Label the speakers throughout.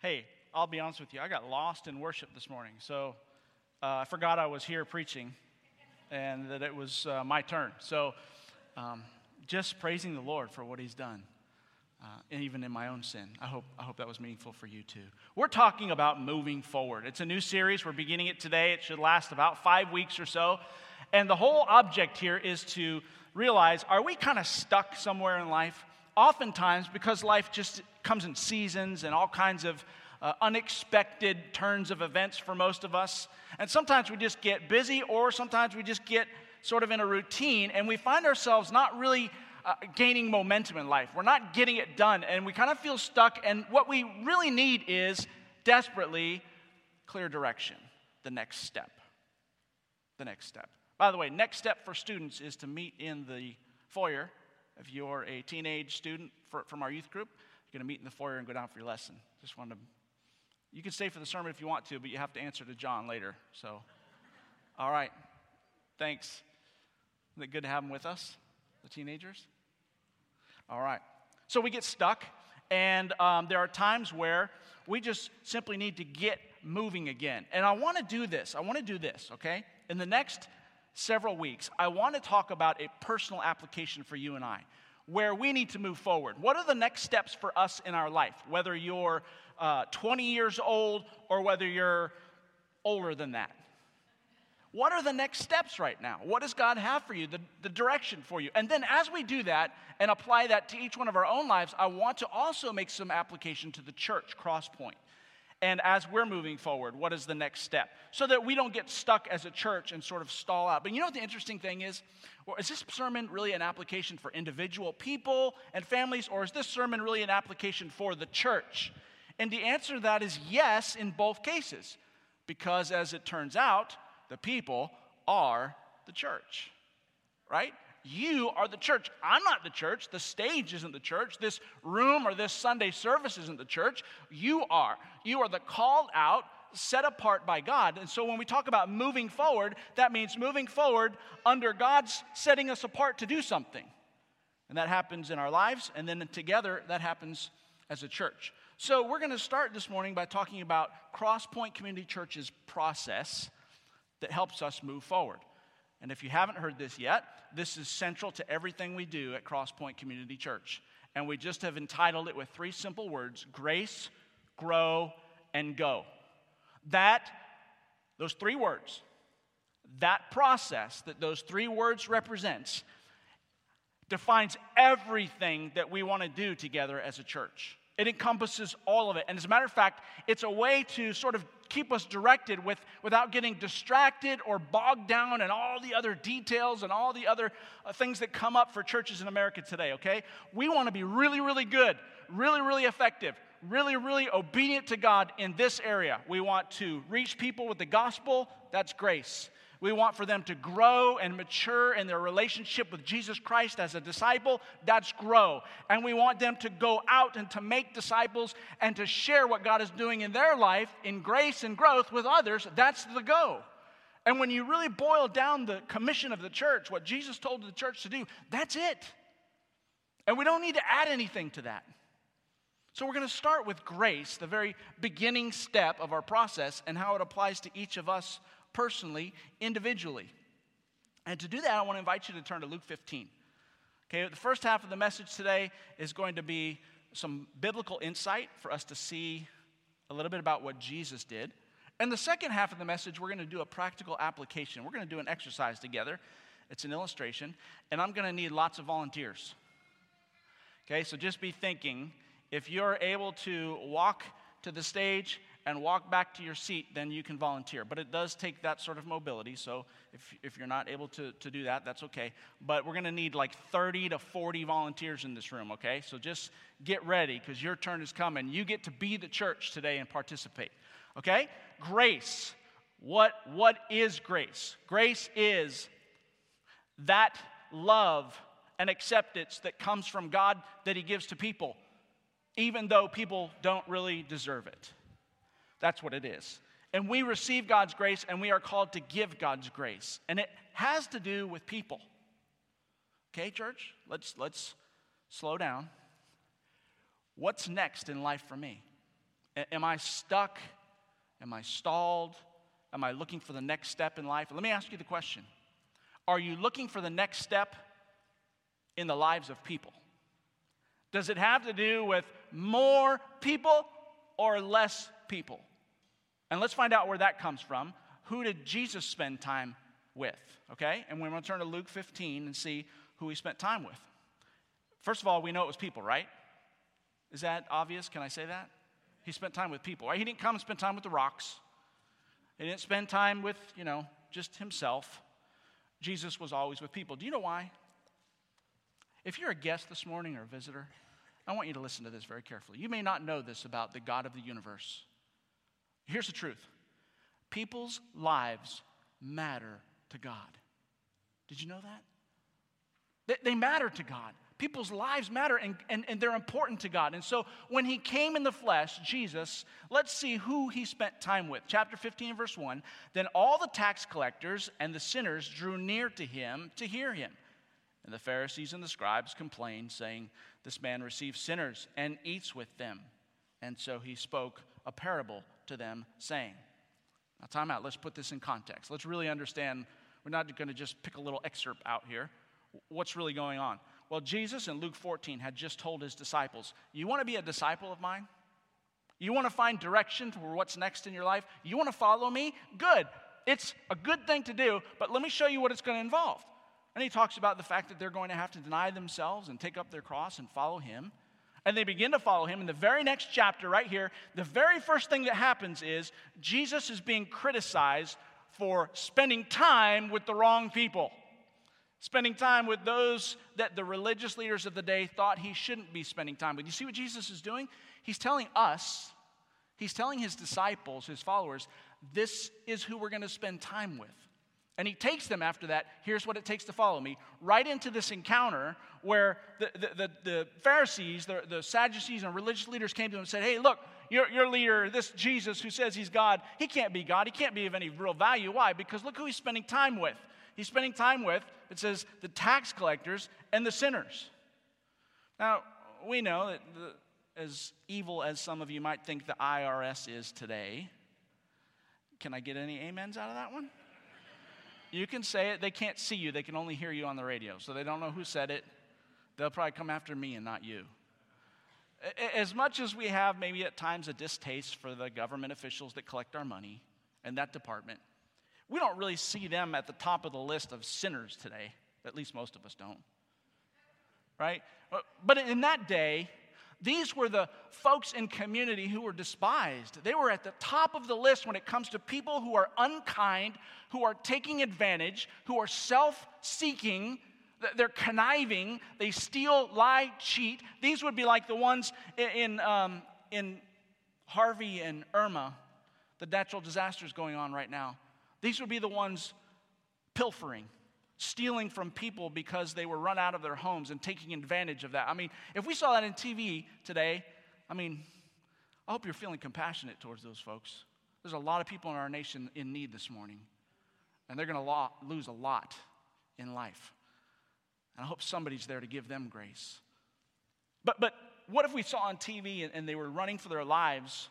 Speaker 1: Hey, I'll be honest with you, I got lost in worship this morning. So uh, I forgot I was here preaching and that it was uh, my turn. So um, just praising the Lord for what He's done. Uh, and even in my own sin. I hope, I hope that was meaningful for you too. We're talking about moving forward. It's a new series. We're beginning it today. It should last about five weeks or so. And the whole object here is to realize are we kind of stuck somewhere in life? Oftentimes, because life just comes in seasons and all kinds of uh, unexpected turns of events for most of us. And sometimes we just get busy, or sometimes we just get sort of in a routine, and we find ourselves not really uh, gaining momentum in life. We're not getting it done, and we kind of feel stuck. And what we really need is desperately clear direction, the next step. The next step. By the way, next step for students is to meet in the foyer. If you're a teenage student for, from our youth group, you're going to meet in the foyer and go down for your lesson. Just wanted to. You can stay for the sermon if you want to, but you have to answer to John later. So, all right. Thanks. Isn't it good to have them with us, the teenagers? All right. So we get stuck, and um, there are times where we just simply need to get moving again. And I want to do this. I want to do this, okay? In the next several weeks, I want to talk about a personal application for you and I where we need to move forward. What are the next steps for us in our life? Whether you're uh, 20 years old or whether you're older than that. What are the next steps right now? What does God have for you? The, the direction for you. And then as we do that and apply that to each one of our own lives, I want to also make some application to the church, Crosspoint. And as we're moving forward, what is the next step? So that we don't get stuck as a church and sort of stall out. But you know what the interesting thing is? Well, is this sermon really an application for individual people and families, or is this sermon really an application for the church? And the answer to that is yes in both cases. Because as it turns out, the people are the church, right? You are the church. I'm not the church. The stage isn't the church. This room or this Sunday service isn't the church. You are. You are the called out, set apart by God. And so when we talk about moving forward, that means moving forward under God's setting us apart to do something. And that happens in our lives, and then together, that happens as a church. So we're going to start this morning by talking about Crosspoint Community Church's process that helps us move forward. And if you haven't heard this yet, this is central to everything we do at Crosspoint Community Church. And we just have entitled it with three simple words grace, grow, and go. That, those three words, that process that those three words represents defines everything that we want to do together as a church. It encompasses all of it. And as a matter of fact, it's a way to sort of keep us directed with, without getting distracted or bogged down in all the other details and all the other uh, things that come up for churches in America today, okay? We want to be really, really good, really, really effective, really, really obedient to God in this area. We want to reach people with the gospel, that's grace. We want for them to grow and mature in their relationship with Jesus Christ as a disciple. That's grow. And we want them to go out and to make disciples and to share what God is doing in their life in grace and growth with others. That's the go. And when you really boil down the commission of the church, what Jesus told the church to do, that's it. And we don't need to add anything to that. So we're going to start with grace, the very beginning step of our process, and how it applies to each of us personally, individually. And to do that, I want to invite you to turn to Luke 15. Okay, the first half of the message today is going to be some biblical insight for us to see a little bit about what Jesus did. And the second half of the message, we're going to do a practical application. We're going to do an exercise together. It's an illustration, and I'm going to need lots of volunteers. Okay, so just be thinking if you're able to walk to the stage and walk back to your seat, then you can volunteer. But it does take that sort of mobility. So if, if you're not able to, to do that, that's okay. But we're going to need like 30 to 40 volunteers in this room, okay? So just get ready because your turn is coming. You get to be the church today and participate, okay? Grace. What, what is grace? Grace is that love and acceptance that comes from God that He gives to people, even though people don't really deserve it. That's what it is. And we receive God's grace and we are called to give God's grace. And it has to do with people. Okay, church? Let's let's slow down. What's next in life for me? Am I stuck? Am I stalled? Am I looking for the next step in life? Let me ask you the question Are you looking for the next step in the lives of people? Does it have to do with more people or less people? And let's find out where that comes from. Who did Jesus spend time with? Okay? And we're going to turn to Luke 15 and see who he spent time with. First of all, we know it was people, right? Is that obvious? Can I say that? He spent time with people, right? He didn't come and spend time with the rocks. He didn't spend time with, you know, just himself. Jesus was always with people. Do you know why? If you're a guest this morning or a visitor, I want you to listen to this very carefully. You may not know this about the God of the universe. Here's the truth people's lives matter to God. Did you know that? They, they matter to God. People's lives matter and, and, and they're important to God. And so when he came in the flesh, Jesus, let's see who he spent time with. Chapter 15, verse 1 Then all the tax collectors and the sinners drew near to him to hear him. And the Pharisees and the scribes complained, saying, This man receives sinners and eats with them. And so he spoke a parable to them, saying, Now, time out. Let's put this in context. Let's really understand. We're not going to just pick a little excerpt out here. What's really going on? Well, Jesus in Luke 14 had just told his disciples, You want to be a disciple of mine? You want to find direction for what's next in your life? You want to follow me? Good. It's a good thing to do, but let me show you what it's going to involve. And he talks about the fact that they're going to have to deny themselves and take up their cross and follow him. And they begin to follow him. In the very next chapter, right here, the very first thing that happens is Jesus is being criticized for spending time with the wrong people spending time with those that the religious leaders of the day thought he shouldn't be spending time with. You see what Jesus is doing? He's telling us, he's telling his disciples, his followers, this is who we're going to spend time with. And he takes them after that. Here's what it takes to follow me. Right into this encounter where the, the, the, the Pharisees, the, the Sadducees, and religious leaders came to him and said, Hey, look, your, your leader, this Jesus who says he's God, he can't be God. He can't be of any real value. Why? Because look who he's spending time with he's spending time with, it says, the tax collectors and the sinners. Now, we know that the, as evil as some of you might think the IRS is today, can I get any amens out of that one? You can say it. They can't see you, they can only hear you on the radio. So they don't know who said it. They'll probably come after me and not you. As much as we have maybe at times a distaste for the government officials that collect our money and that department, we don't really see them at the top of the list of sinners today. At least most of us don't. Right? Uh, but in that day, these were the folks in community who were despised. They were at the top of the list when it comes to people who are unkind, who are taking advantage, who are self seeking, they're conniving, they steal, lie, cheat. These would be like the ones in, um, in Harvey and Irma, the natural disasters going on right now. These would be the ones pilfering, stealing from people because they were run out of their homes and taking advantage of that. I mean, if we saw that in TV today, I mean, I hope you're feeling compassionate towards those folks. There's a lot of people in our nation in need this morning, and they're going to lose a lot in life. And I hope somebody's there to give them grace. But, but what if we saw on TV and, and they were running for their lives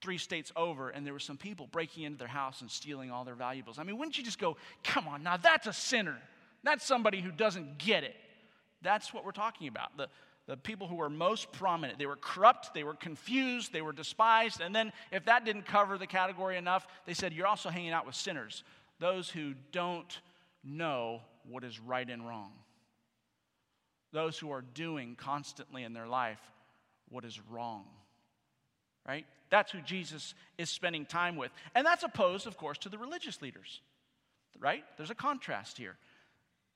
Speaker 1: three states over and there were some people breaking into their house and stealing all their valuables. I mean, wouldn't you just go, come on, now that's a sinner. That's somebody who doesn't get it. That's what we're talking about. The, the people who were most prominent. They were corrupt, they were confused, they were despised. And then, if that didn't cover the category enough, they said, You're also hanging out with sinners, those who don't know what is right and wrong, those who are doing constantly in their life what is wrong. Right? That's who Jesus is spending time with. And that's opposed, of course, to the religious leaders, right? There's a contrast here.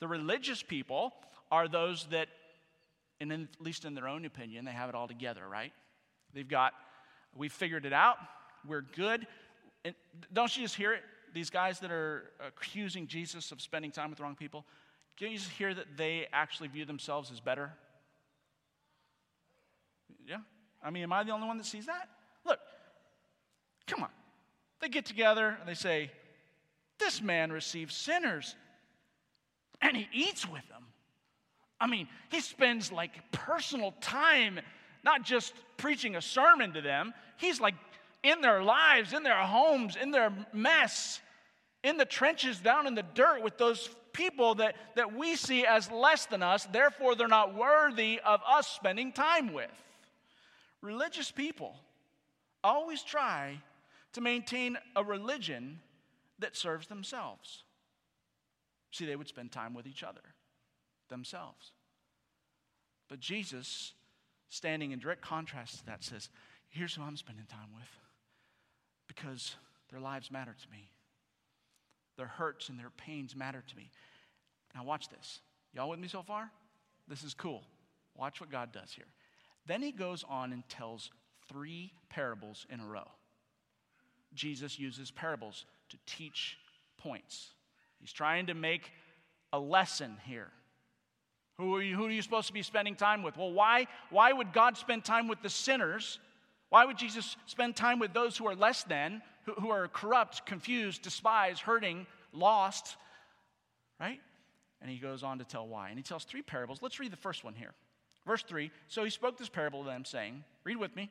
Speaker 1: The religious people are those that, and in, at least in their own opinion, they have it all together, right? They've got, we've figured it out, we're good. And don't you just hear it? These guys that are accusing Jesus of spending time with the wrong people, can you just hear that they actually view themselves as better? Yeah? I mean, am I the only one that sees that? Look, come on. They get together and they say, This man receives sinners and he eats with them. I mean, he spends like personal time not just preaching a sermon to them, he's like in their lives, in their homes, in their mess, in the trenches, down in the dirt with those people that, that we see as less than us, therefore, they're not worthy of us spending time with. Religious people always try to maintain a religion that serves themselves. See, they would spend time with each other, themselves. But Jesus, standing in direct contrast to that, says, Here's who I'm spending time with because their lives matter to me. Their hurts and their pains matter to me. Now, watch this. Y'all with me so far? This is cool. Watch what God does here. Then he goes on and tells three parables in a row. Jesus uses parables to teach points. He's trying to make a lesson here. Who are you, who are you supposed to be spending time with? Well, why, why would God spend time with the sinners? Why would Jesus spend time with those who are less than, who, who are corrupt, confused, despised, hurting, lost? Right? And he goes on to tell why. And he tells three parables. Let's read the first one here. Verse 3 So he spoke this parable to them, saying, Read with me.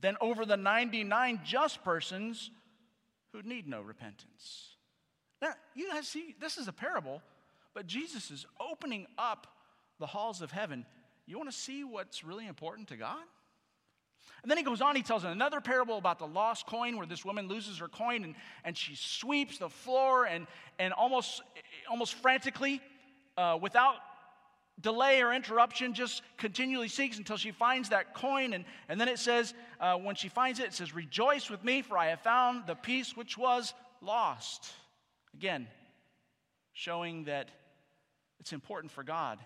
Speaker 1: than over the 99 just persons who need no repentance. Now, you guys see, this is a parable, but Jesus is opening up the halls of heaven. You want to see what's really important to God? And then he goes on, he tells another parable about the lost coin where this woman loses her coin and, and she sweeps the floor and, and almost, almost frantically, uh, without delay or interruption, just continually seeks until she finds that coin. And, and then it says, uh, when she finds it, it says, Rejoice with me, for I have found the piece which was lost. Again, showing that it's important for God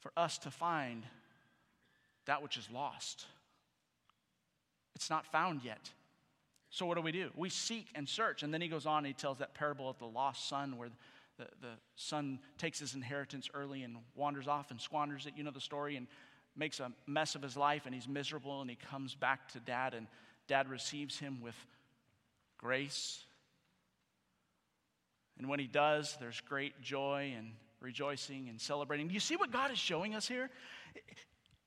Speaker 1: for us to find that which is lost. It's not found yet. So, what do we do? We seek and search. And then he goes on and he tells that parable of the lost son where the, the son takes his inheritance early and wanders off and squanders it. You know the story, and makes a mess of his life, and he's miserable, and he comes back to dad, and dad receives him with grace. And when he does, there's great joy and rejoicing and celebrating. Do you see what God is showing us here?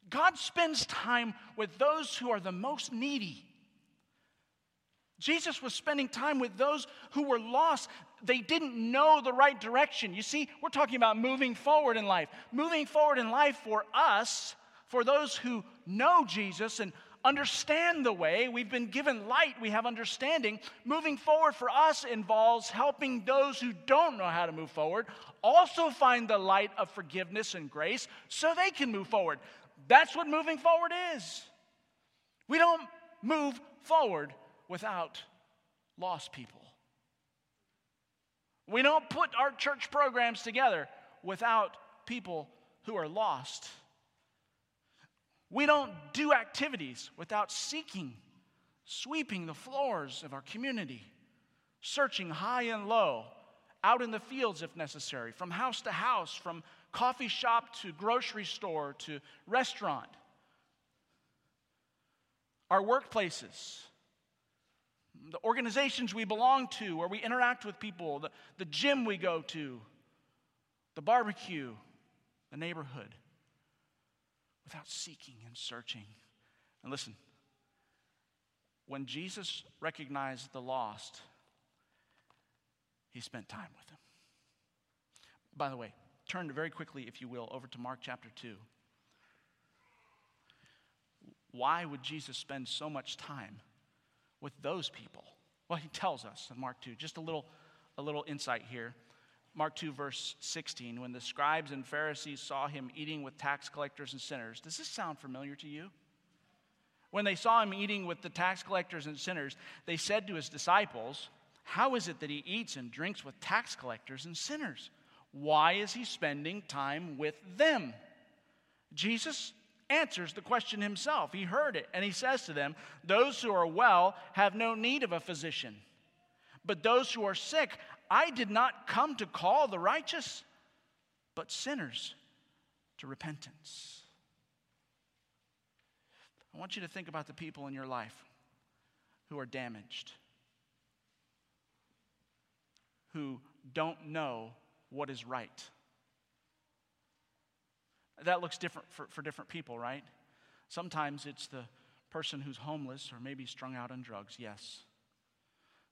Speaker 1: God spends time with those who are the most needy. Jesus was spending time with those who were lost. They didn't know the right direction. You see, we're talking about moving forward in life. Moving forward in life for us, for those who know Jesus and understand the way, we've been given light, we have understanding. Moving forward for us involves helping those who don't know how to move forward also find the light of forgiveness and grace so they can move forward. That's what moving forward is. We don't move forward without lost people. We don't put our church programs together without people who are lost. We don't do activities without seeking, sweeping the floors of our community, searching high and low, out in the fields if necessary, from house to house, from coffee shop to grocery store to restaurant. Our workplaces, the organizations we belong to, where we interact with people, the, the gym we go to, the barbecue, the neighborhood, without seeking and searching. And listen, when Jesus recognized the lost, he spent time with them. By the way, turn very quickly, if you will, over to Mark chapter 2. Why would Jesus spend so much time with those people? Well, he tells us in Mark 2, just a little, a little insight here. Mark 2, verse 16, when the scribes and Pharisees saw him eating with tax collectors and sinners. Does this sound familiar to you? When they saw him eating with the tax collectors and sinners, they said to his disciples, How is it that he eats and drinks with tax collectors and sinners? Why is he spending time with them? Jesus answers the question himself. He heard it, and he says to them, Those who are well have no need of a physician, but those who are sick, I did not come to call the righteous, but sinners to repentance. I want you to think about the people in your life who are damaged, who don't know what is right. That looks different for, for different people, right? Sometimes it's the person who's homeless or maybe strung out on drugs, yes.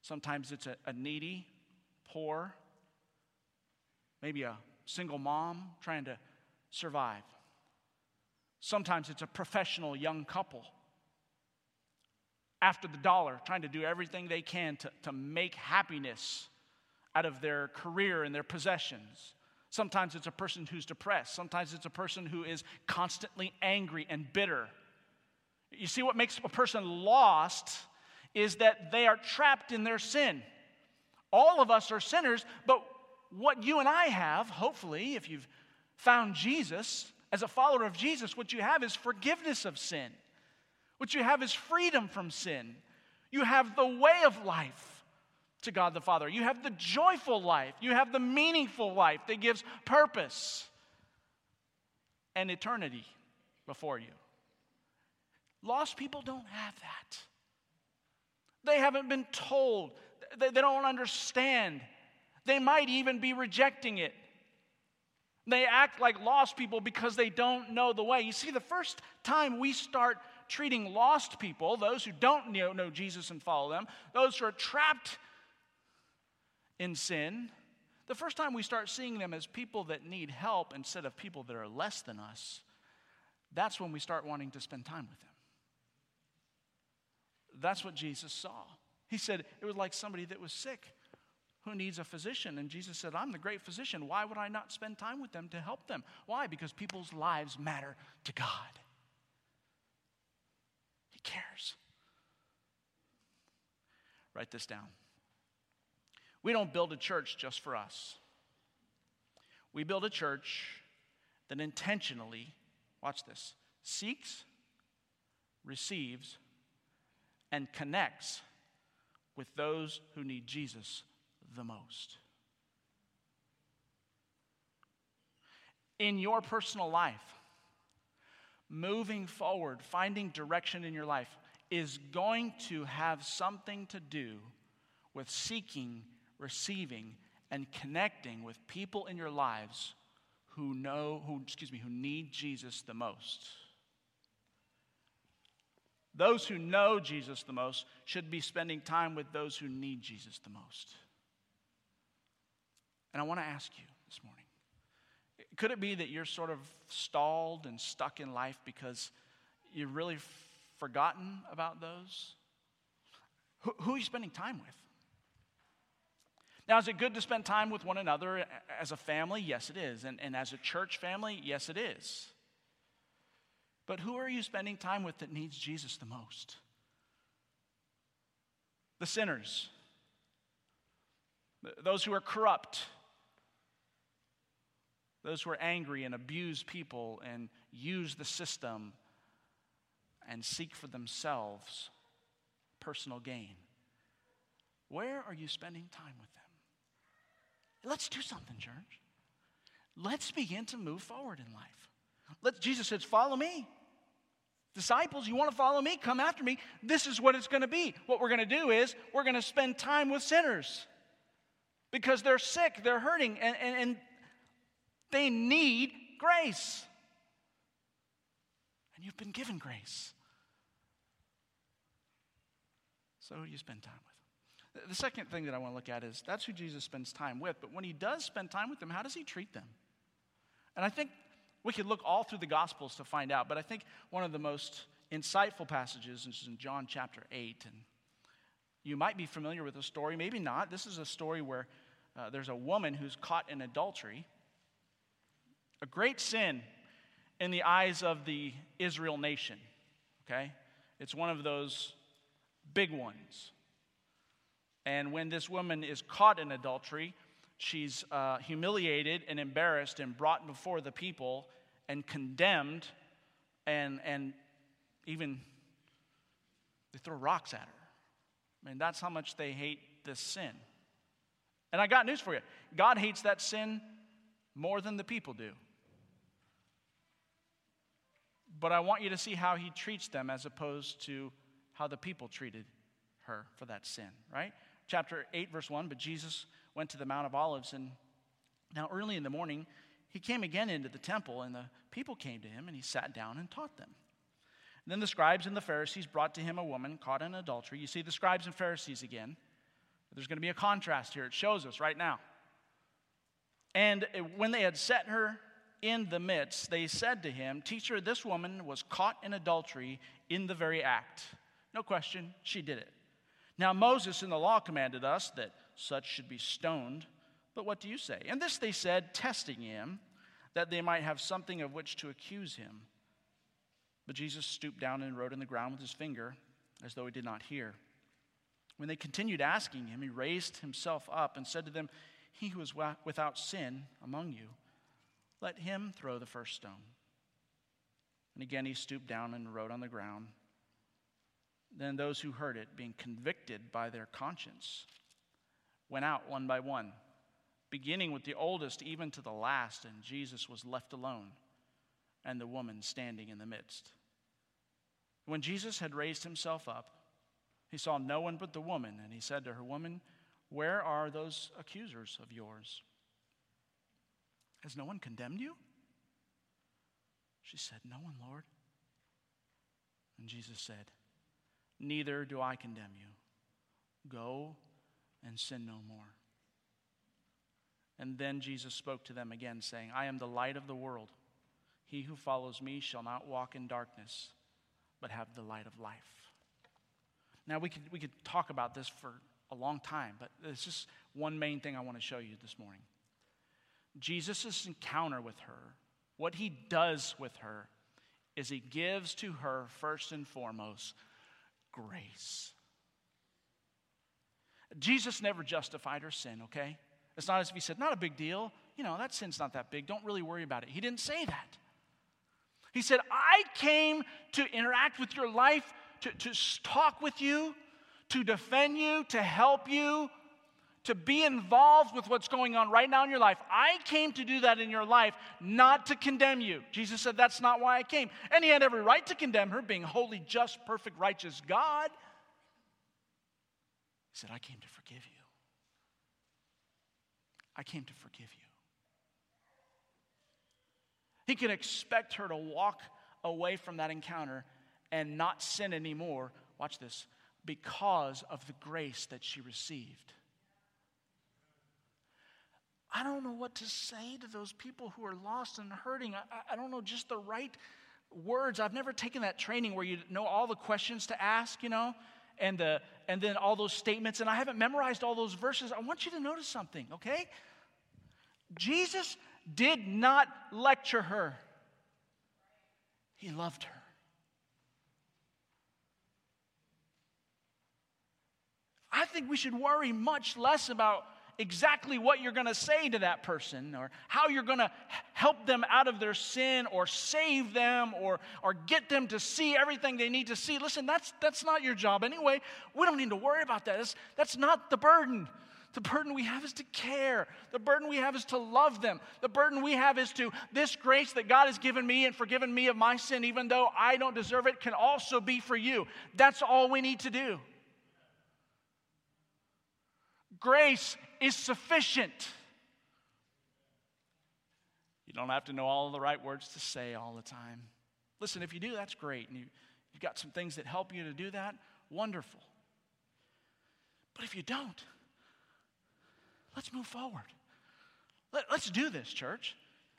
Speaker 1: Sometimes it's a, a needy, poor, maybe a single mom trying to survive. Sometimes it's a professional young couple after the dollar, trying to do everything they can to, to make happiness out of their career and their possessions. Sometimes it's a person who's depressed. Sometimes it's a person who is constantly angry and bitter. You see, what makes a person lost is that they are trapped in their sin. All of us are sinners, but what you and I have, hopefully, if you've found Jesus, as a follower of Jesus, what you have is forgiveness of sin. What you have is freedom from sin. You have the way of life to God the Father. You have the joyful life, you have the meaningful life that gives purpose and eternity before you. Lost people don't have that. They haven't been told, they, don't understand. They might even be rejecting it. They act like lost people because they don't know the way. You see, the first time we start treating lost people, those who don't know Jesus and follow them, those who are trapped in sin, the first time we start seeing them as people that need help instead of people that are less than us, that's when we start wanting to spend time with them. That's what Jesus saw. He said it was like somebody that was sick who needs a physician. And Jesus said, I'm the great physician. Why would I not spend time with them to help them? Why? Because people's lives matter to God. He cares. Write this down. We don't build a church just for us. We build a church that intentionally, watch this, seeks, receives, and connects with those who need Jesus the most. In your personal life, moving forward, finding direction in your life is going to have something to do with seeking receiving, and connecting with people in your lives who know, who, excuse me, who need Jesus the most. Those who know Jesus the most should be spending time with those who need Jesus the most. And I want to ask you this morning could it be that you're sort of stalled and stuck in life because you've really forgotten about those? Who, who are you spending time with? Now, is it good to spend time with one another as a family? Yes, it is. And, and as a church family? Yes, it is. But who are you spending time with that needs Jesus the most? The sinners, those who are corrupt, those who are angry and abuse people and use the system and seek for themselves personal gain. Where are you spending time with them? Let's do something, church. Let's begin to move forward in life. Let, Jesus says, Follow me. Disciples, you want to follow me? Come after me. This is what it's going to be. What we're going to do is we're going to spend time with sinners because they're sick, they're hurting, and, and, and they need grace. And you've been given grace. So you spend time with. The second thing that I want to look at is that's who Jesus spends time with, but when he does spend time with them, how does he treat them? And I think we could look all through the Gospels to find out, but I think one of the most insightful passages is in John chapter 8. And you might be familiar with the story, maybe not. This is a story where uh, there's a woman who's caught in adultery, a great sin in the eyes of the Israel nation, okay? It's one of those big ones. And when this woman is caught in adultery, she's uh, humiliated and embarrassed and brought before the people and condemned and, and even they throw rocks at her. I mean, that's how much they hate this sin. And I got news for you God hates that sin more than the people do. But I want you to see how he treats them as opposed to how the people treated her for that sin, right? Chapter 8, verse 1 But Jesus went to the Mount of Olives, and now early in the morning, he came again into the temple, and the people came to him, and he sat down and taught them. And then the scribes and the Pharisees brought to him a woman caught in adultery. You see the scribes and Pharisees again. There's going to be a contrast here. It shows us right now. And when they had set her in the midst, they said to him, Teacher, this woman was caught in adultery in the very act. No question, she did it. Now, Moses in the law commanded us that such should be stoned. But what do you say? And this they said, testing him, that they might have something of which to accuse him. But Jesus stooped down and wrote in the ground with his finger, as though he did not hear. When they continued asking him, he raised himself up and said to them, He who is without sin among you, let him throw the first stone. And again he stooped down and wrote on the ground. Then those who heard it, being convicted by their conscience, went out one by one, beginning with the oldest even to the last, and Jesus was left alone, and the woman standing in the midst. When Jesus had raised himself up, he saw no one but the woman, and he said to her, Woman, where are those accusers of yours? Has no one condemned you? She said, No one, Lord. And Jesus said, Neither do I condemn you. Go and sin no more. And then Jesus spoke to them again, saying, I am the light of the world. He who follows me shall not walk in darkness, but have the light of life. Now, we could, we could talk about this for a long time, but there's just one main thing I want to show you this morning. Jesus' encounter with her, what he does with her, is he gives to her, first and foremost, grace. Jesus never justified her sin, okay? It's not as if he said, not a big deal. You know, that sin's not that big. Don't really worry about it. He didn't say that. He said, I came to interact with your life to, to talk with you, to defend you, to help you, to be involved with what's going on right now in your life. I came to do that in your life, not to condemn you. Jesus said, That's not why I came. And he had every right to condemn her, being holy, just, perfect, righteous God. He said, I came to forgive you. I came to forgive you. He can expect her to walk away from that encounter and not sin anymore, watch this, because of the grace that she received. I don't know what to say to those people who are lost and hurting. I, I don't know just the right words. I've never taken that training where you know all the questions to ask, you know, and, the, and then all those statements, and I haven't memorized all those verses. I want you to notice something, okay? Jesus did not lecture her, he loved her. I think we should worry much less about exactly what you're going to say to that person or how you're going to help them out of their sin or save them or, or get them to see everything they need to see. Listen, that's, that's not your job anyway. We don't need to worry about that. That's, that's not the burden. The burden we have is to care. The burden we have is to love them. The burden we have is to, this grace that God has given me and forgiven me of my sin, even though I don't deserve it, can also be for you. That's all we need to do. Grace is sufficient. You don't have to know all the right words to say all the time. Listen, if you do, that's great. And you, you've got some things that help you to do that, wonderful. But if you don't, let's move forward. Let, let's do this, church.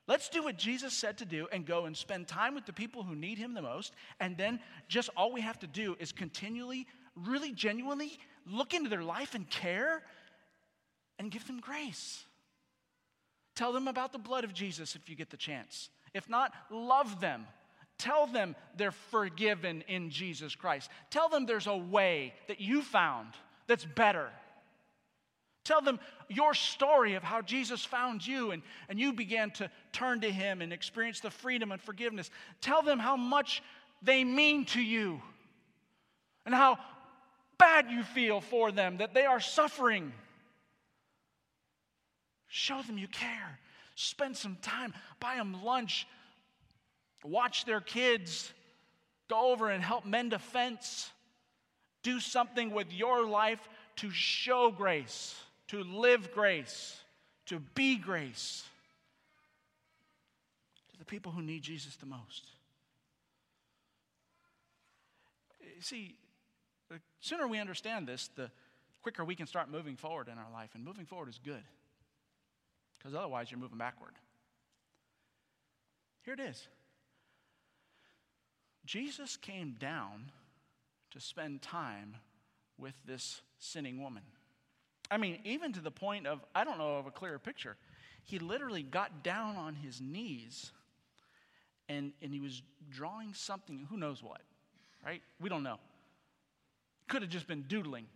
Speaker 1: Let's do what Jesus said to do and go and spend time with the people who need him the most. And then just all we have to do is continually, really genuinely look into their life and care and give them grace. Tell them about the blood of Jesus if you get the chance. If not, love them. Tell them they're forgiven in Jesus Christ. Tell them there's a way that you found that's better. Tell them your story of how Jesus found you and, and you began to turn to him and experience the freedom and forgiveness. Tell them how much they mean to you and how bad you feel for them, that they are suffering. Show them you care. Spend some time, buy them lunch, watch their kids, go over and help mend a fence. Do something with your life to show grace, to live grace, to be grace to the people who need Jesus the most. See, the sooner we understand this, the quicker we can start moving forward in our life. And moving forward is good, because otherwise you're moving backward. Here it is Jesus came down to spend time with this sinning woman. I mean, even to the point of, I don't know of a clearer picture. He literally got down on his knees and, and he was drawing something, who knows what, right? We don't know. Could have just been doodling.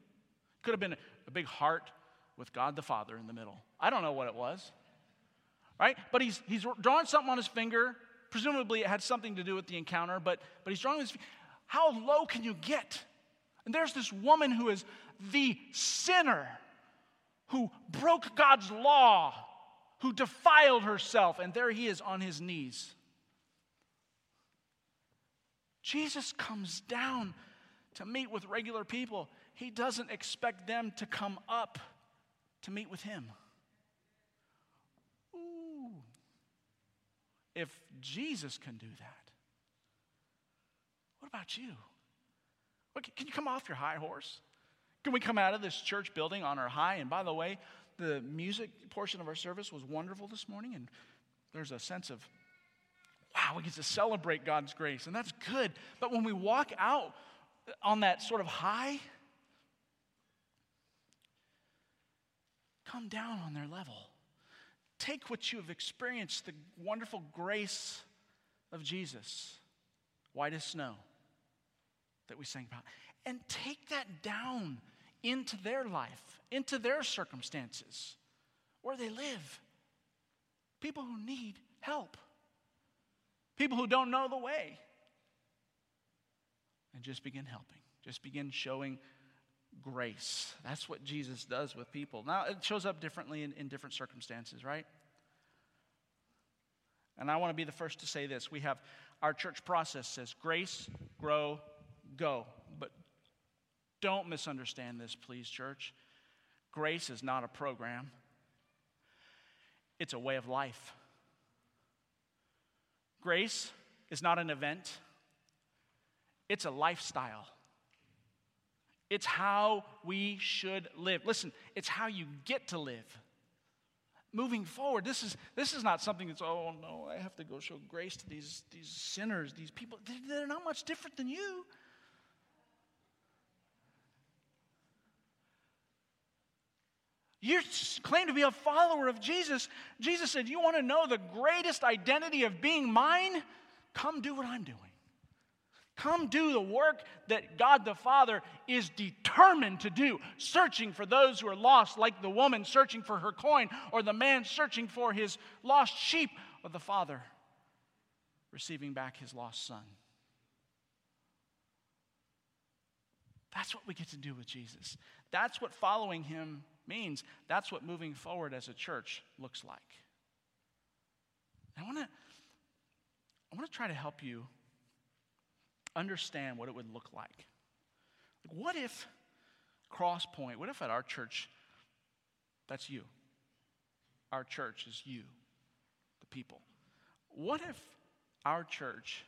Speaker 1: Could have been a, a big heart with God the Father in the middle. I don't know what it was. Right? But he's, he's drawing something on his finger. Presumably it had something to do with the encounter, but, but he's drawing this. How low can you get? And there's this woman who is the sinner who broke God's law, who defiled herself, and there he is on his knees. Jesus comes down to meet with regular people, he doesn't expect them to come up to meet with him. Ooh. If Jesus can do that, what about you? Can you come off your high horse? Can we come out of this church building on our high? And by the way, the music portion of our service was wonderful this morning, and there's a sense of, wow, we get to celebrate God's grace, and that's good. But when we walk out on that sort of high, come down on their level. Take what you have experienced, the wonderful grace of Jesus, white as snow, that we sang about, and take that down into their life, into their circumstances, where they live. People who need help, people who don't know the way and just begin helping. Just begin showing grace. That's what Jesus does with people. Now, it shows up differently in, in different circumstances, right? And I want to be the first to say this. We have our church process says grace, grow, go. But don't misunderstand this, please, church. Grace is not a program, it's a way of life. Grace is not an event. It's a lifestyle. It's how we should live. Listen, it's how you get to live. Moving forward, this is, this is not something that's, oh no, I have to go show grace to these, these sinners, these people. They're not much different than you. You claim to be a follower of Jesus. Jesus said, You want to know the greatest identity of being mine? Come do what I'm doing. Come do the work that God the Father is determined to do, searching for those who are lost, like the woman searching for her coin, or the man searching for his lost sheep, or the Father receiving back his lost son. That's what we get to do with Jesus. That's what following him means. That's what moving forward as a church looks like. I want to I want to try to help you understand what it would look like. What if Crosspoint, what if at our church, that's you? Our church is you, the people. What if our church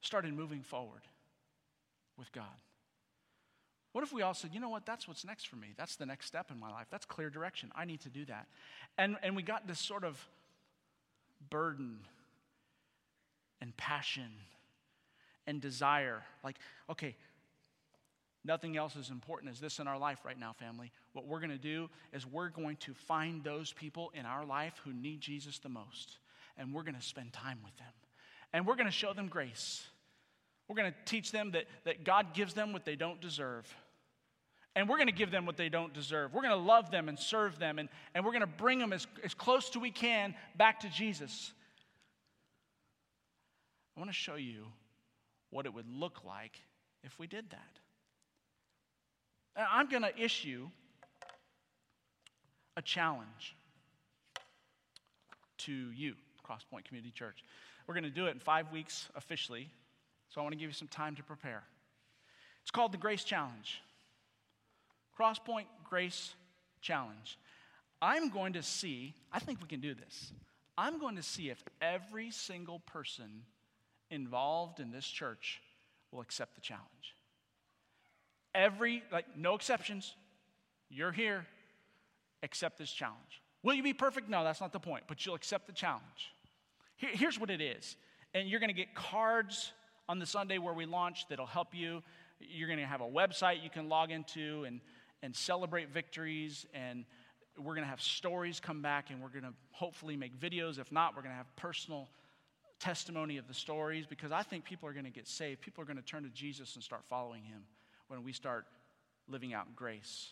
Speaker 1: started moving forward with God? What if we all said, you know what, that's what's next for me? That's the next step in my life. That's clear direction. I need to do that. And, and we got this sort of burden and passion and desire. Like, okay, nothing else is important as this in our life right now, family. What we're going to do is we're going to find those people in our life who need Jesus the most, and we're going to spend time with them. And we're going to show them grace. We're going to teach them that, that God gives them what they don't deserve. And we're going to give them what they don't deserve. We're going to love them and serve them, and, and we're going to bring them as, as close to we can back to Jesus. I want to show you what it would look like if we did that. I'm going to issue a challenge to you, Crosspoint Community Church. We're going to do it in five weeks officially, so I want to give you some time to prepare. It's called the Grace Challenge. Crosspoint Grace Challenge. I'm going to see, I think we can do this. I'm going to see if every single person involved in this church will accept the challenge. Every, like, no exceptions. You're here, accept this challenge. Will you be perfect? No, that's not the point, but you'll accept the challenge. Here, here's what it is. And you're going to get cards on the Sunday where we launch that'll help you. You're going to have a website you can log into and, and celebrate victories. And we're going to have stories come back, and we're going to hopefully make videos. If not, we're going to have personal testimony of the stories because I think people are going to get saved. People are going to turn to Jesus and start following him when we start living out grace.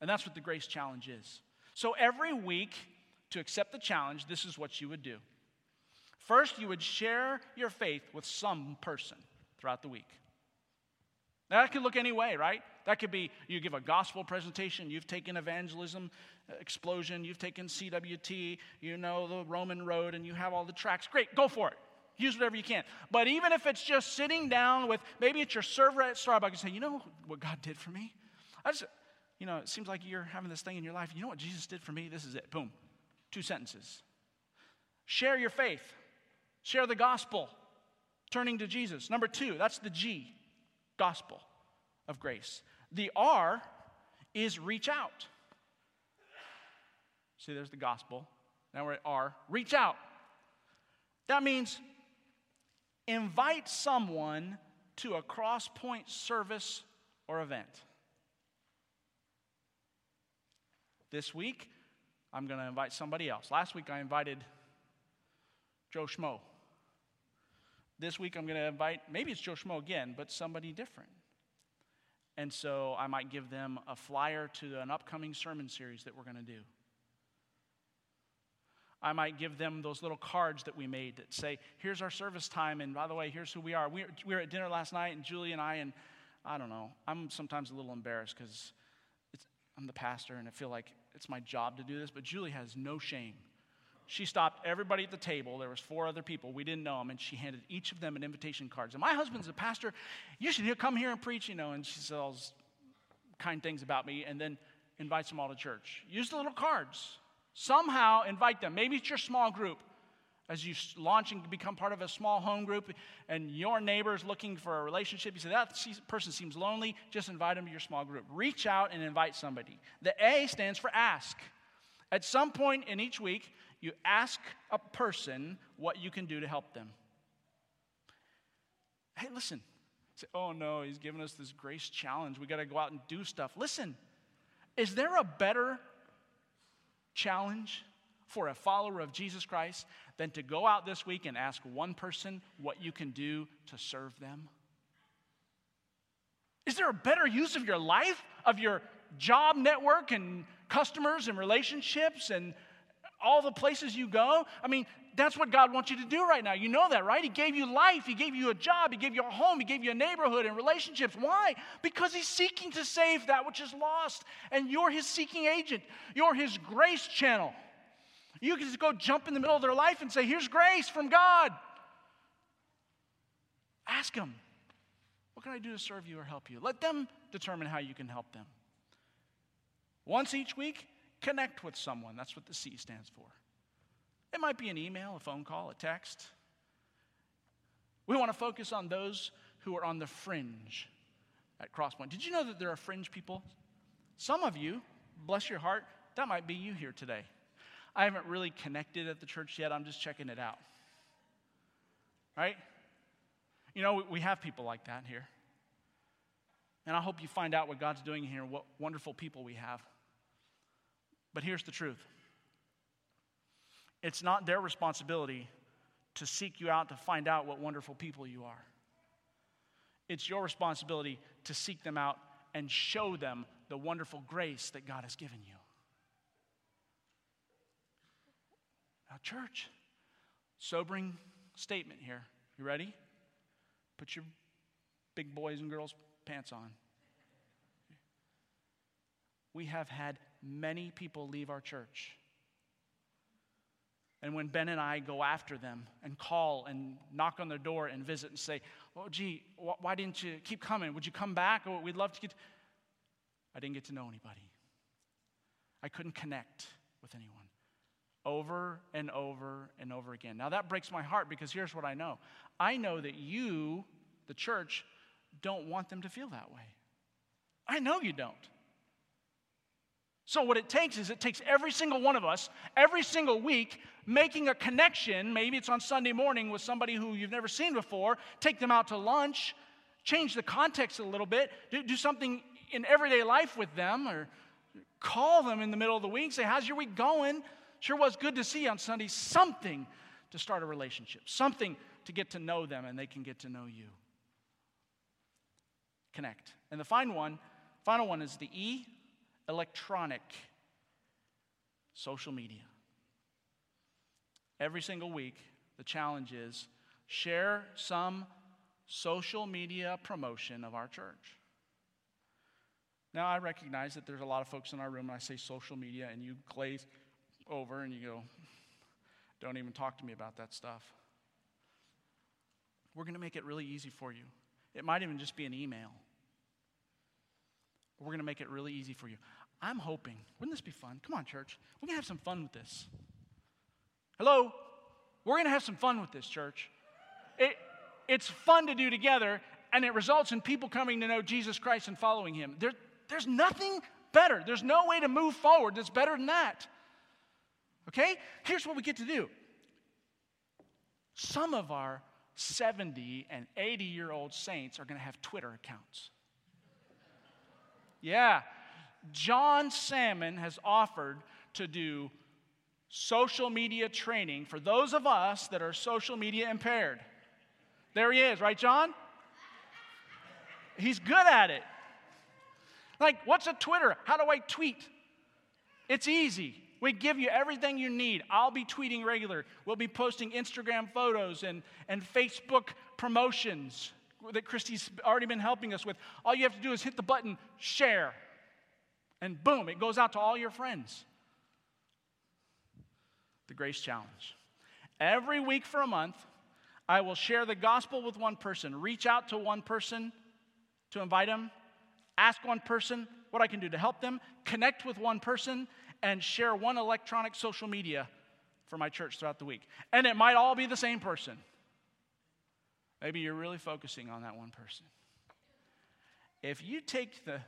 Speaker 1: And that's what the grace challenge is. So every week, to accept the challenge, this is what you would do. First, you would share your faith with some person throughout the week. Now, that could look any way, right? That could be you give a gospel presentation, you've taken evangelism uh, explosion, you've taken CWT, you know the Roman road, and you have all the tracks. Great, go for it. Use whatever you can. But even if it's just sitting down with maybe it's your server at Starbucks and say, you know what God did for me? I just, you know, it seems like you're having this thing in your life. You know what Jesus did for me? This is it. Boom. Two sentences. Share your faith. Share the gospel. Turning to Jesus. Number two, that's the G, gospel of grace. The R is reach out. See, there's the gospel. Now we're at R. Reach out. That means invite someone to a Crosspoint service or event. This week, I'm going to invite somebody else. Last week, I invited Joe Schmo. This week, I'm going to invite, maybe it's Joe Schmo again, but somebody different. And so I might give them a flyer to an upcoming sermon series that we're going to do. I might give them those little cards that we made that say, here's our service time, and by the way, here's who we are. We, we were at dinner last night, and Julie and I, and I don't know, I'm sometimes a little embarrassed because I'm the pastor, and I feel like it's my job to do this, but Julie has no shame. She stopped everybody at the table. There was four other people. We didn't know them, and she handed each of them an invitation card. And my husband's a pastor. You should come here and preach, you know. And she says kind things about me, and then invites them all to church. Use the little cards. Somehow invite them. Maybe it's your small group. As you launch and become part of a small home group, and your neighbor is looking for a relationship, you say, That person seems lonely, just invite them to your small group. Reach out and invite somebody. The A stands for ask. At some point in each week, you ask a person what you can do to help them. Hey, listen. Say, oh no, he's giving us this grace challenge. We got to go out and do stuff. Listen, is there a better challenge for a follower of Jesus Christ than to go out this week and ask one person what you can do to serve them? Is there a better use of your life, of your job network and customers and relationships and all the places you go? I mean, that's what God wants you to do right now. You know that, right? He gave you life, He gave you a job, He gave you a home, He gave you a neighborhood and relationships. Why? Because He's seeking to save that which is lost, and you're His seeking agent, you're His grace channel. You can just go jump in the middle of their life and say, Here's grace from God. Ask Him, What can I do to serve you or help you? Let them determine how you can help them. Once each week, connect with someone. That's what the C stands for. It might be an email, a phone call, a text. We want to focus on those who are on the fringe at Crosspoint. Did you know that there are fringe people? Some of you, bless your heart, that might be you here today. I haven't really connected at the church yet. I'm just checking it out. Right? You know, we have people like that here. And I hope you find out what God's doing here, what wonderful people we have. But here's the truth it's not their responsibility to seek you out to find out what wonderful people you are. It's your responsibility to seek them out and show them the wonderful grace that God has given you. Now, church, sobering statement here. You ready? Put your big boys and girls' pants on. We have had many people leave our church. And when Ben and I go after them and call and knock on their door and visit and say, Oh, gee, why didn't you keep coming? Would you come back? Oh, we'd love to get. I didn't get to know anybody. I couldn't connect with anyone over and over and over again. Now that breaks my heart because here's what I know I know that you, the church, don't want them to feel that way. I know you don't. So, what it takes is it takes every single one of us, every single week, making a connection. Maybe it's on Sunday morning with somebody who you've never seen before, take them out to lunch, change the context a little bit, do, do something in everyday life with them, or call them in the middle of the week, say, How's your week going? Sure was good to see you on Sunday. Something to start a relationship, something to get to know them and they can get to know you. Connect. And the final one, final one is the E, electronic social media. Every single week, the challenge is share some social media promotion of our church. Now, I recognize that there's a lot of folks in our room, and I say social media, and you glaze over and you go, don't even talk to me about that stuff. We're going to make it really easy for you. It might even just be an email. We're going to make it really easy for you. I'm hoping, wouldn't this be fun? Come on, church. We're going to have some fun with this. Hello? We're going to have some fun with this, church. It, it's fun to do together, and it results in people coming to know Jesus Christ and following Him. There, there's nothing better. There's no way to move forward that's better than that. Okay? Here's what we get to do. Some of our 70 and 80 year old saints are going to have Twitter accounts. Yeah. John Salmon has offered to do social media training for those of us that are social media impaired. There he is, right, John? He's good at it. Like, what's a Twitter? How do I tweet? It's easy. We give you everything you need. I'll be tweeting regular. We'll be posting Instagram photos and, and Facebook promotions that Christy's already been helping us with. All you have to do is hit the button, share, and boom, it goes out to all your friends. The Grace Challenge. Every week for a month, I will share the gospel with one person, reach out to one person to invite them, ask one person what I can do to help them, connect with one person, and share one electronic social media for my church throughout the week. And it might all be the same person. Maybe you're really focusing on that one person. If you take the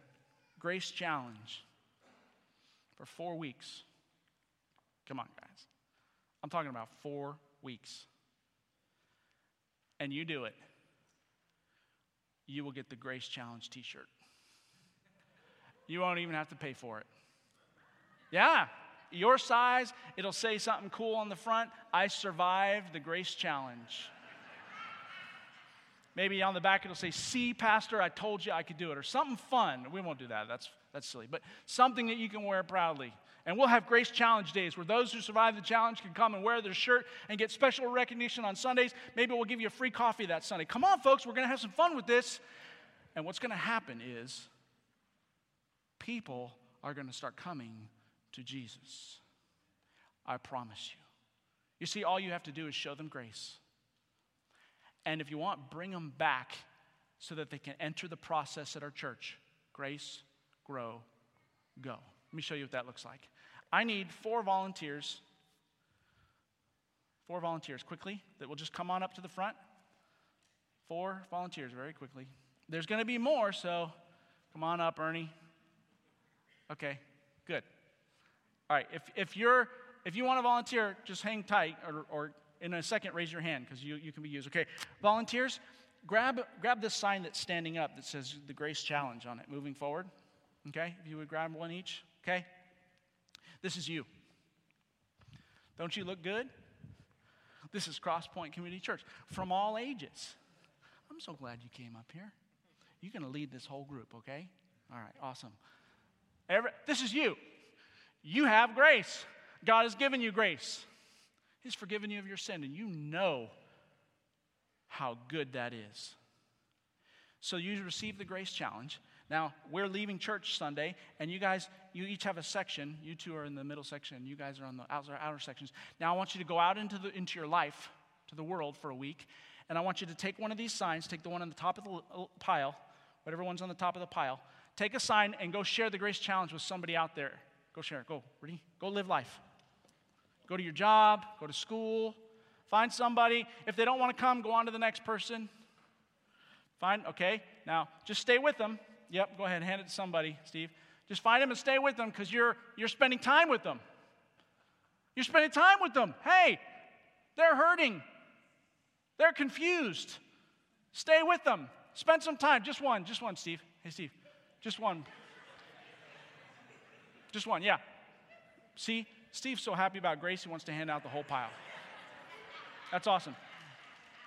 Speaker 1: grace challenge for four weeks, come on, guys. I'm talking about four weeks. And you do it, you will get the Grace Challenge t shirt. You won't even have to pay for it. Yeah, your size, it'll say something cool on the front. I survived the Grace Challenge. Maybe on the back it'll say, See, Pastor, I told you I could do it, or something fun. We won't do that. That's, that's silly. But something that you can wear proudly. And we'll have Grace Challenge days where those who survive the challenge can come and wear their shirt and get special recognition on Sundays. Maybe we'll give you a free coffee that Sunday. Come on, folks, we're going to have some fun with this. And what's going to happen is people are going to start coming to Jesus. I promise you. You see, all you have to do is show them grace. And if you want, bring them back so that they can enter the process at our church grace, grow, go. Let me show you what that looks like. I need four volunteers. Four volunteers quickly that will just come on up to the front. Four volunteers very quickly. There's going to be more, so come on up, Ernie. Okay, good. All right, if, if, you're, if you want to volunteer, just hang tight, or, or in a second, raise your hand because you, you can be used. Okay, volunteers, grab, grab this sign that's standing up that says the Grace Challenge on it, moving forward. Okay, if you would grab one each. Okay, this is you. Don't you look good? This is Crosspoint Community Church from all ages. I'm so glad you came up here. You're going to lead this whole group, okay? All right, awesome. Every, this is you. You have grace. God has given you grace. He's forgiven you of your sin, and you know how good that is. So you receive the grace challenge. Now, we're leaving church Sunday, and you guys, you each have a section. You two are in the middle section, you guys are on the outer, outer sections. Now, I want you to go out into, the, into your life, to the world for a week, and I want you to take one of these signs, take the one on the top of the pile, whatever one's on the top of the pile, take a sign and go share the grace challenge with somebody out there. Go share it. Go. Ready? Go live life. Go to your job, go to school, find somebody. If they don't want to come, go on to the next person. Find, okay, now just stay with them. Yep, go ahead, hand it to somebody, Steve. Just find them and stay with them because you're, you're spending time with them. You're spending time with them. Hey, they're hurting, they're confused. Stay with them. Spend some time. Just one, just one, Steve. Hey, Steve, just one. Just one, yeah. See, Steve's so happy about grace, he wants to hand out the whole pile. That's awesome.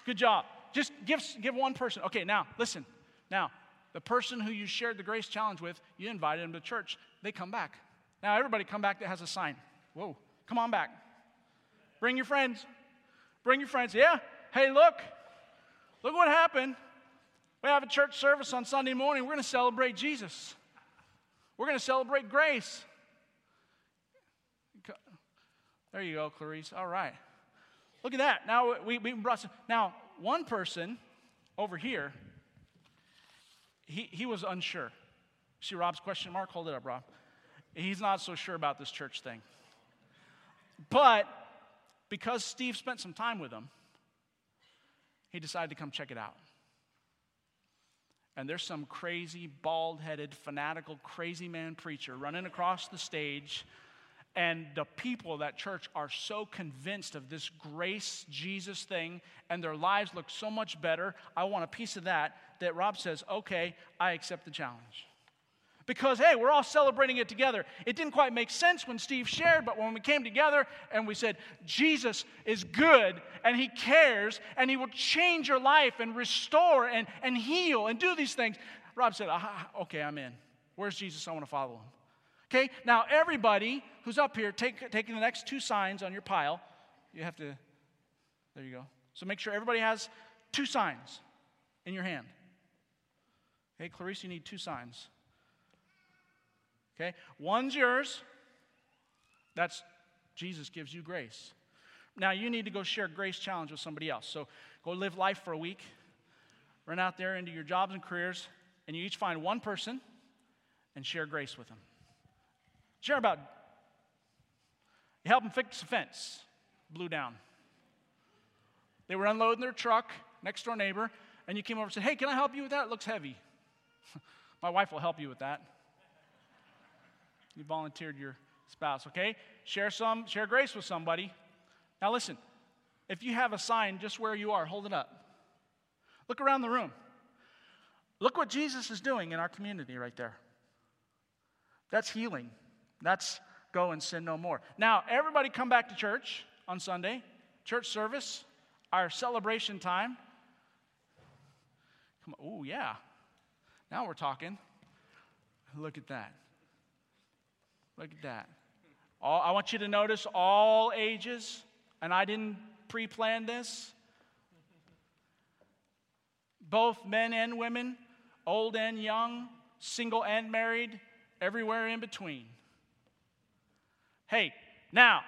Speaker 1: Good job. Just give, give one person. Okay, now, listen. Now, the person who you shared the grace challenge with, you invited them to church. They come back. Now, everybody come back that has a sign. Whoa, come on back. Bring your friends. Bring your friends. Yeah, hey, look. Look what happened. We have a church service on Sunday morning. We're going to celebrate Jesus. We're going to celebrate grace. There you go, Clarice. All right. Look at that. Now we, we brought some. Now, one person over here, he, he was unsure. See Rob's question mark? Hold it up, Rob. He's not so sure about this church thing. But because Steve spent some time with him, he decided to come check it out. And there's some crazy, bald headed, fanatical, crazy man preacher running across the stage and the people of that church are so convinced of this grace Jesus thing, and their lives look so much better. I want a piece of that, that Rob says, okay, I accept the challenge. Because, hey, we're all celebrating it together. It didn't quite make sense when Steve shared, but when we came together and we said, Jesus is good and he cares and he will change your life and restore and, and heal and do these things, Rob said, ah, okay, I'm in. Where's Jesus? I want to follow him. Okay, now everybody who's up here, take, taking the next two signs on your pile, you have to, there you go. So make sure everybody has two signs in your hand. Okay, Clarice, you need two signs. Okay, one's yours. That's Jesus gives you grace. Now you need to go share grace challenge with somebody else. So go live life for a week. Run out there into your jobs and careers, and you each find one person and share grace with them. Share about you help them fix a fence, blew down. They were unloading their truck, next door neighbor, and you came over and said, Hey, can I help you with that? It looks heavy. My wife will help you with that. You volunteered your spouse, okay? Share some, share grace with somebody. Now listen, if you have a sign just where you are, hold it up. Look around the room. Look what Jesus is doing in our community right there. That's healing. That's go and sin no more. Now, everybody come back to church on Sunday, church service, our celebration time. Come on. Oh, yeah. Now we're talking. Look at that. Look at that. All, I want you to notice all ages, and I didn't pre plan this. Both men and women, old and young, single and married, everywhere in between. Hey, now,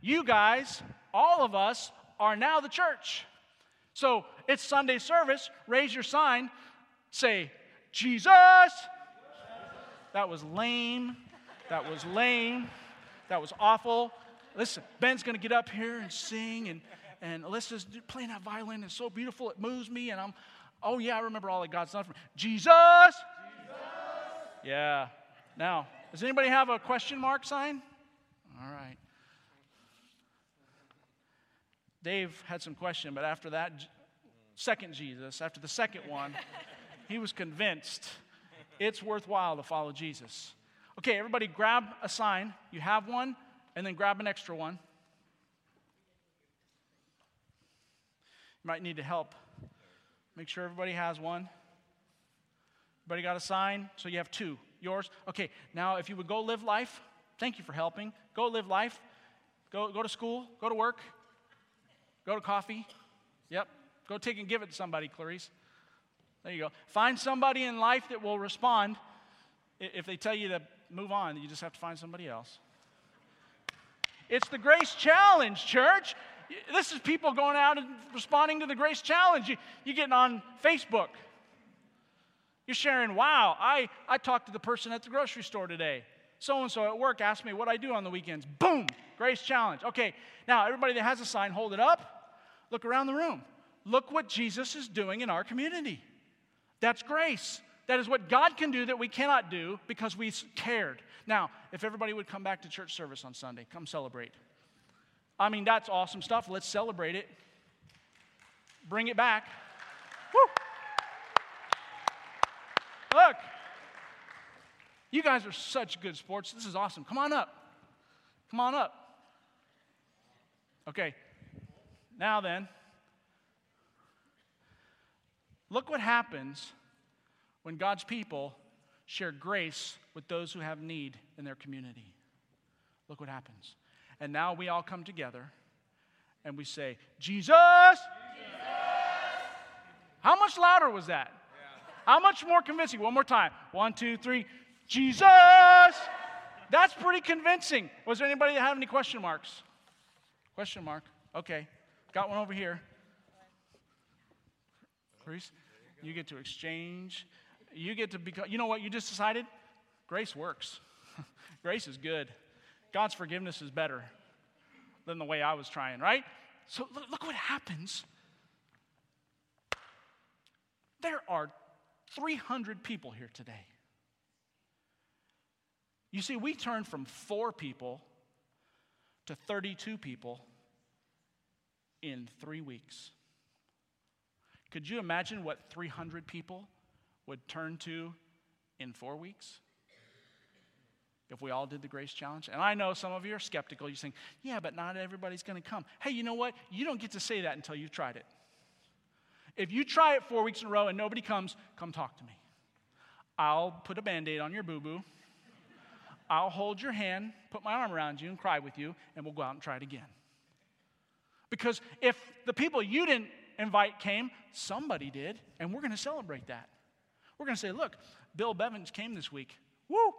Speaker 1: you guys, all of us, are now the church. So it's Sunday service. Raise your sign. Say, Jesus. That was lame. That was lame. That was awful. Listen, Ben's going to get up here and sing, and, and Alyssa's playing that violin. It's so beautiful. It moves me, and I'm, oh, yeah, I remember all that God's done for me. Jesus. Jesus. Yeah. Now, does anybody have a question mark sign? All right. Dave had some question, but after that, second Jesus, after the second one, he was convinced it's worthwhile to follow Jesus. Okay, everybody grab a sign. You have one, and then grab an extra one. You might need to help. Make sure everybody has one. Everybody got a sign? So you have two. yours. Okay, now if you would go live life, thank you for helping. Go live life. Go, go to school. Go to work. Go to coffee. Yep. Go take and give it to somebody, Clarice. There you go. Find somebody in life that will respond. If they tell you to move on, you just have to find somebody else. It's the Grace Challenge, church. This is people going out and responding to the Grace Challenge. You, you're getting on Facebook. You're sharing, wow, I, I talked to the person at the grocery store today. So and so at work asked me what I do on the weekends. Boom, Grace Challenge. Okay, now everybody that has a sign, hold it up. Look around the room. Look what Jesus is doing in our community. That's grace. That is what God can do that we cannot do because we cared. Now, if everybody would come back to church service on Sunday, come celebrate. I mean, that's awesome stuff. Let's celebrate it. Bring it back. Woo! Look, you guys are such good sports. This is awesome. Come on up. Come on up. Okay, now then, look what happens when God's people share grace with those who have need in their community. Look what happens. And now we all come together and we say, Jesus! Jesus! How much louder was that? Yeah. How much more convincing? One more time. One, two, three. Jesus! That's pretty convincing. Was there anybody that had any question marks? Question mark. Okay. Got one over here. Chris, you get to exchange you get to become, you know what you just decided? Grace works. Grace is good. God's forgiveness is better than the way I was trying, right? So look, look what happens. There are 300 people here today. You see, we turned from four people to 32 people in three weeks. Could you imagine what 300 people would turn to in four weeks? If we all did the grace challenge? And I know some of you are skeptical. You're saying, yeah, but not everybody's going to come. Hey, you know what? You don't get to say that until you've tried it. If you try it four weeks in a row and nobody comes, come talk to me. I'll put a band aid on your boo boo. I'll hold your hand, put my arm around you, and cry with you, and we'll go out and try it again. Because if the people you didn't invite came, somebody did, and we're going to celebrate that. We're going to say, look, Bill Bevins came this week. Woo!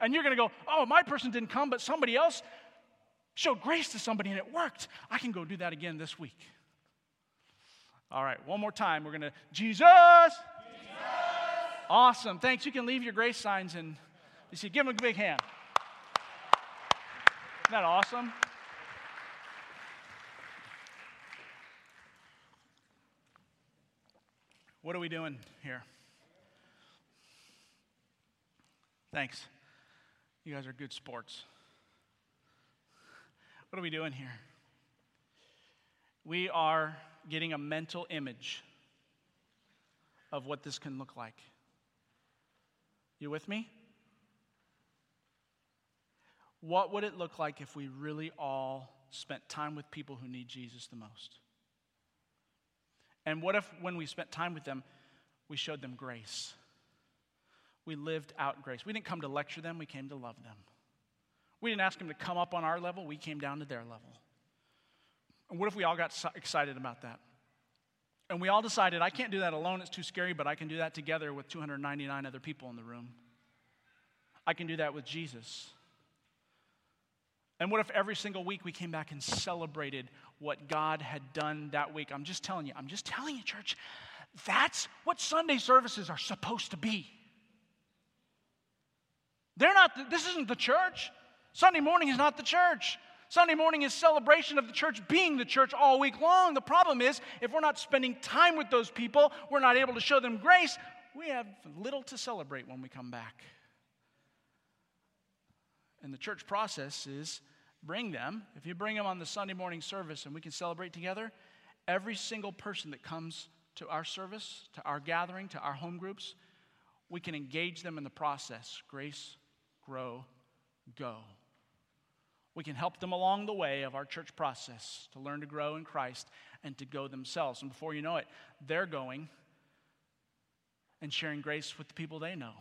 Speaker 1: and you're going to go, oh, my person didn't come, but somebody else showed grace to somebody and it worked. I can go do that again this week. All right, one more time. We're going to, Jesus! Jesus! Awesome. Thanks. You can leave your grace signs and you see, give them a big hand. Isn't that awesome? What are we doing here? Thanks. You guys are good sports. What are we doing here? We are getting a mental image of what this can look like. You with me? What would it look like if we really all spent time with people who need Jesus the most? And what if, when we spent time with them, we showed them grace? We lived out grace. We didn't come to lecture them, we came to love them. We didn't ask them to come up on our level, we came down to their level. And what if we all got excited about that? And we all decided, I can't do that alone, it's too scary, but I can do that together with 299 other people in the room. I can do that with Jesus. And what if every single week we came back and celebrated what God had done that week? I'm just telling you, I'm just telling you, church, that's what Sunday services are supposed to be. They're not, this isn't the church. Sunday morning is not the church. Sunday morning is celebration of the church being the church all week long. The problem is, if we're not spending time with those people, we're not able to show them grace, we have little to celebrate when we come back. And the church process is bring them. If you bring them on the Sunday morning service and we can celebrate together, every single person that comes to our service, to our gathering, to our home groups, we can engage them in the process. Grace, grow, go. We can help them along the way of our church process to learn to grow in Christ and to go themselves. And before you know it, they're going and sharing grace with the people they know.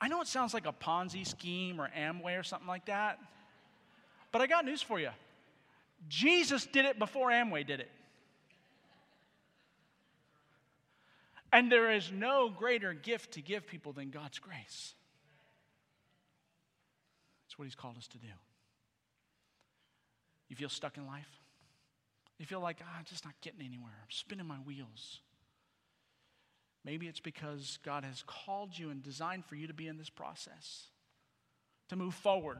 Speaker 1: I know it sounds like a Ponzi scheme or Amway or something like that, but I got news for you. Jesus did it before Amway did it. And there is no greater gift to give people than God's grace. That's what He's called us to do. You feel stuck in life? You feel like, ah, I'm just not getting anywhere. I'm spinning my wheels. Maybe it's because God has called you and designed for you to be in this process, to move forward,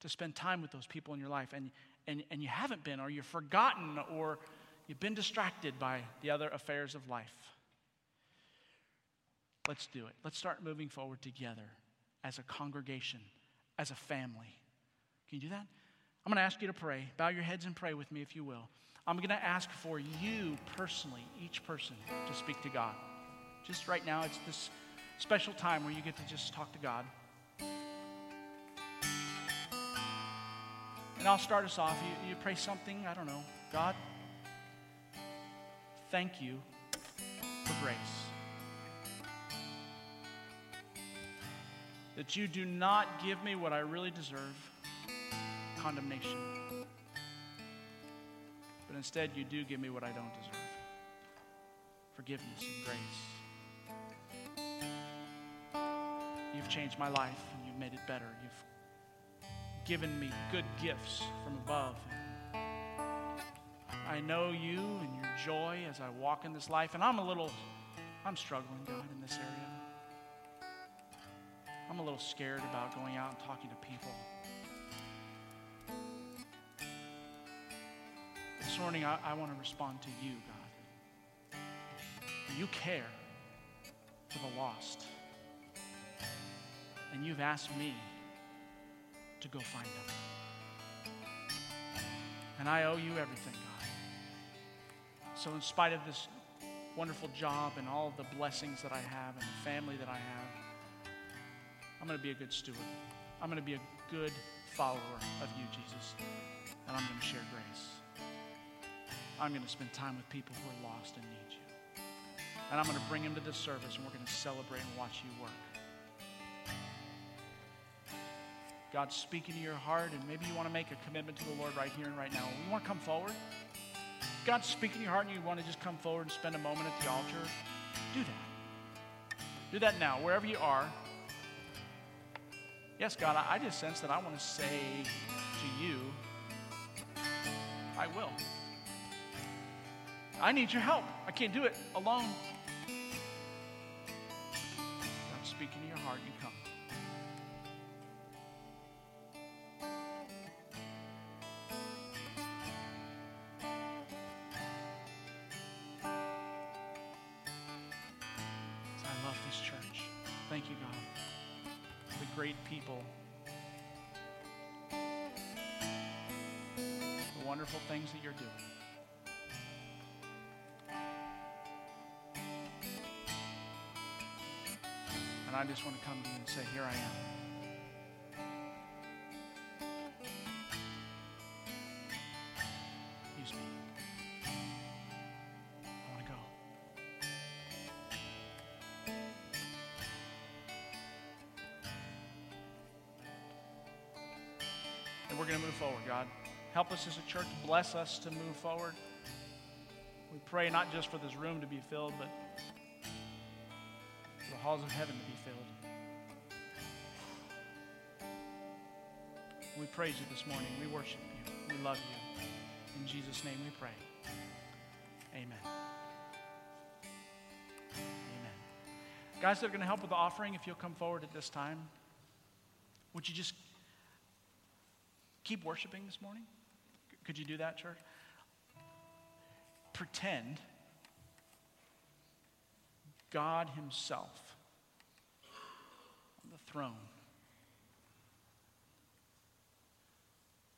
Speaker 1: to spend time with those people in your life, and, and, and you haven't been, or you've forgotten, or you've been distracted by the other affairs of life. Let's do it. Let's start moving forward together as a congregation, as a family. Can you do that? I'm going to ask you to pray. Bow your heads and pray with me if you will. I'm going to ask for you personally, each person, to speak to God. Just right now, it's this special time where you get to just talk to God. And I'll start us off. You, you pray something, I don't know. God, thank you for grace. That you do not give me what I really deserve condemnation. But instead, you do give me what I don't deserve forgiveness and grace. You've changed my life and you've made it better. You've given me good gifts from above. I know you and your joy as I walk in this life, and I'm a little, I'm struggling, God, in this area. I'm a little scared about going out and talking to people. Morning, I, I want to respond to you, God. You care for the lost. And you've asked me to go find them. And I owe you everything, God. So, in spite of this wonderful job and all the blessings that I have and the family that I have, I'm going to be a good steward. I'm going to be a good follower of you, Jesus. And I'm going to share grace. I'm going to spend time with people who are lost and need you. And I'm going to bring them to this service and we're going to celebrate and watch you work. God's speaking to your heart, and maybe you want to make a commitment to the Lord right here and right now. You want to come forward? God's speaking to your heart, and you want to just come forward and spend a moment at the altar. Do that. Do that now, wherever you are. Yes, God, I just sense that I want to say to you, I will. I need your help. I can't do it alone. I'm speaking to your heart. You come. I just want to come to you and say, Here I am. Use me. I want to go. And we're going to move forward, God. Help us as a church. Bless us to move forward. We pray not just for this room to be filled, but for the halls of heaven to be praise you this morning. We worship you. We love you. In Jesus' name we pray. Amen. Amen. Guys that are going to help with the offering, if you'll come forward at this time, would you just keep worshiping this morning? Could you do that, church? Pretend God Himself on the throne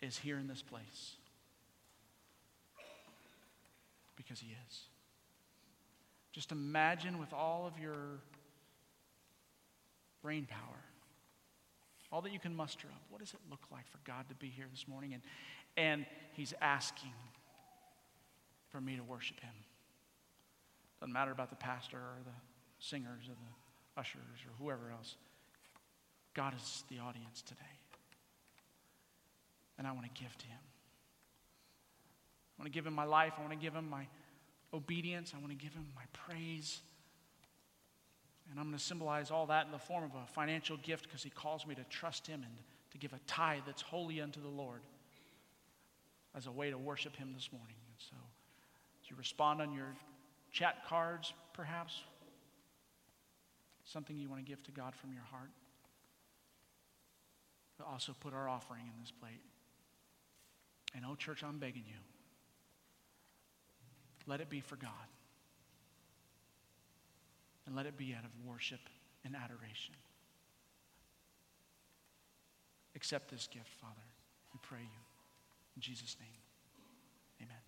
Speaker 1: is here in this place because He is. Just imagine with all of your brain power, all that you can muster up, what does it look like for God to be here this morning? And, and He's asking for me to worship Him. Doesn't matter about the pastor or the singers or the ushers or whoever else. God is the audience today. And I want to give to him. I want to give him my life. I want to give him my obedience. I want to give him my praise. And I'm going to symbolize all that in the form of a financial gift because he calls me to trust him and to give a tithe that's holy unto the Lord as a way to worship him this morning. And so, as you respond on your chat cards, perhaps, something you want to give to God from your heart, but also put our offering in this plate. And oh, church, I'm begging you. Let it be for God. And let it be out of worship and adoration. Accept this gift, Father. We pray you. In Jesus' name, amen.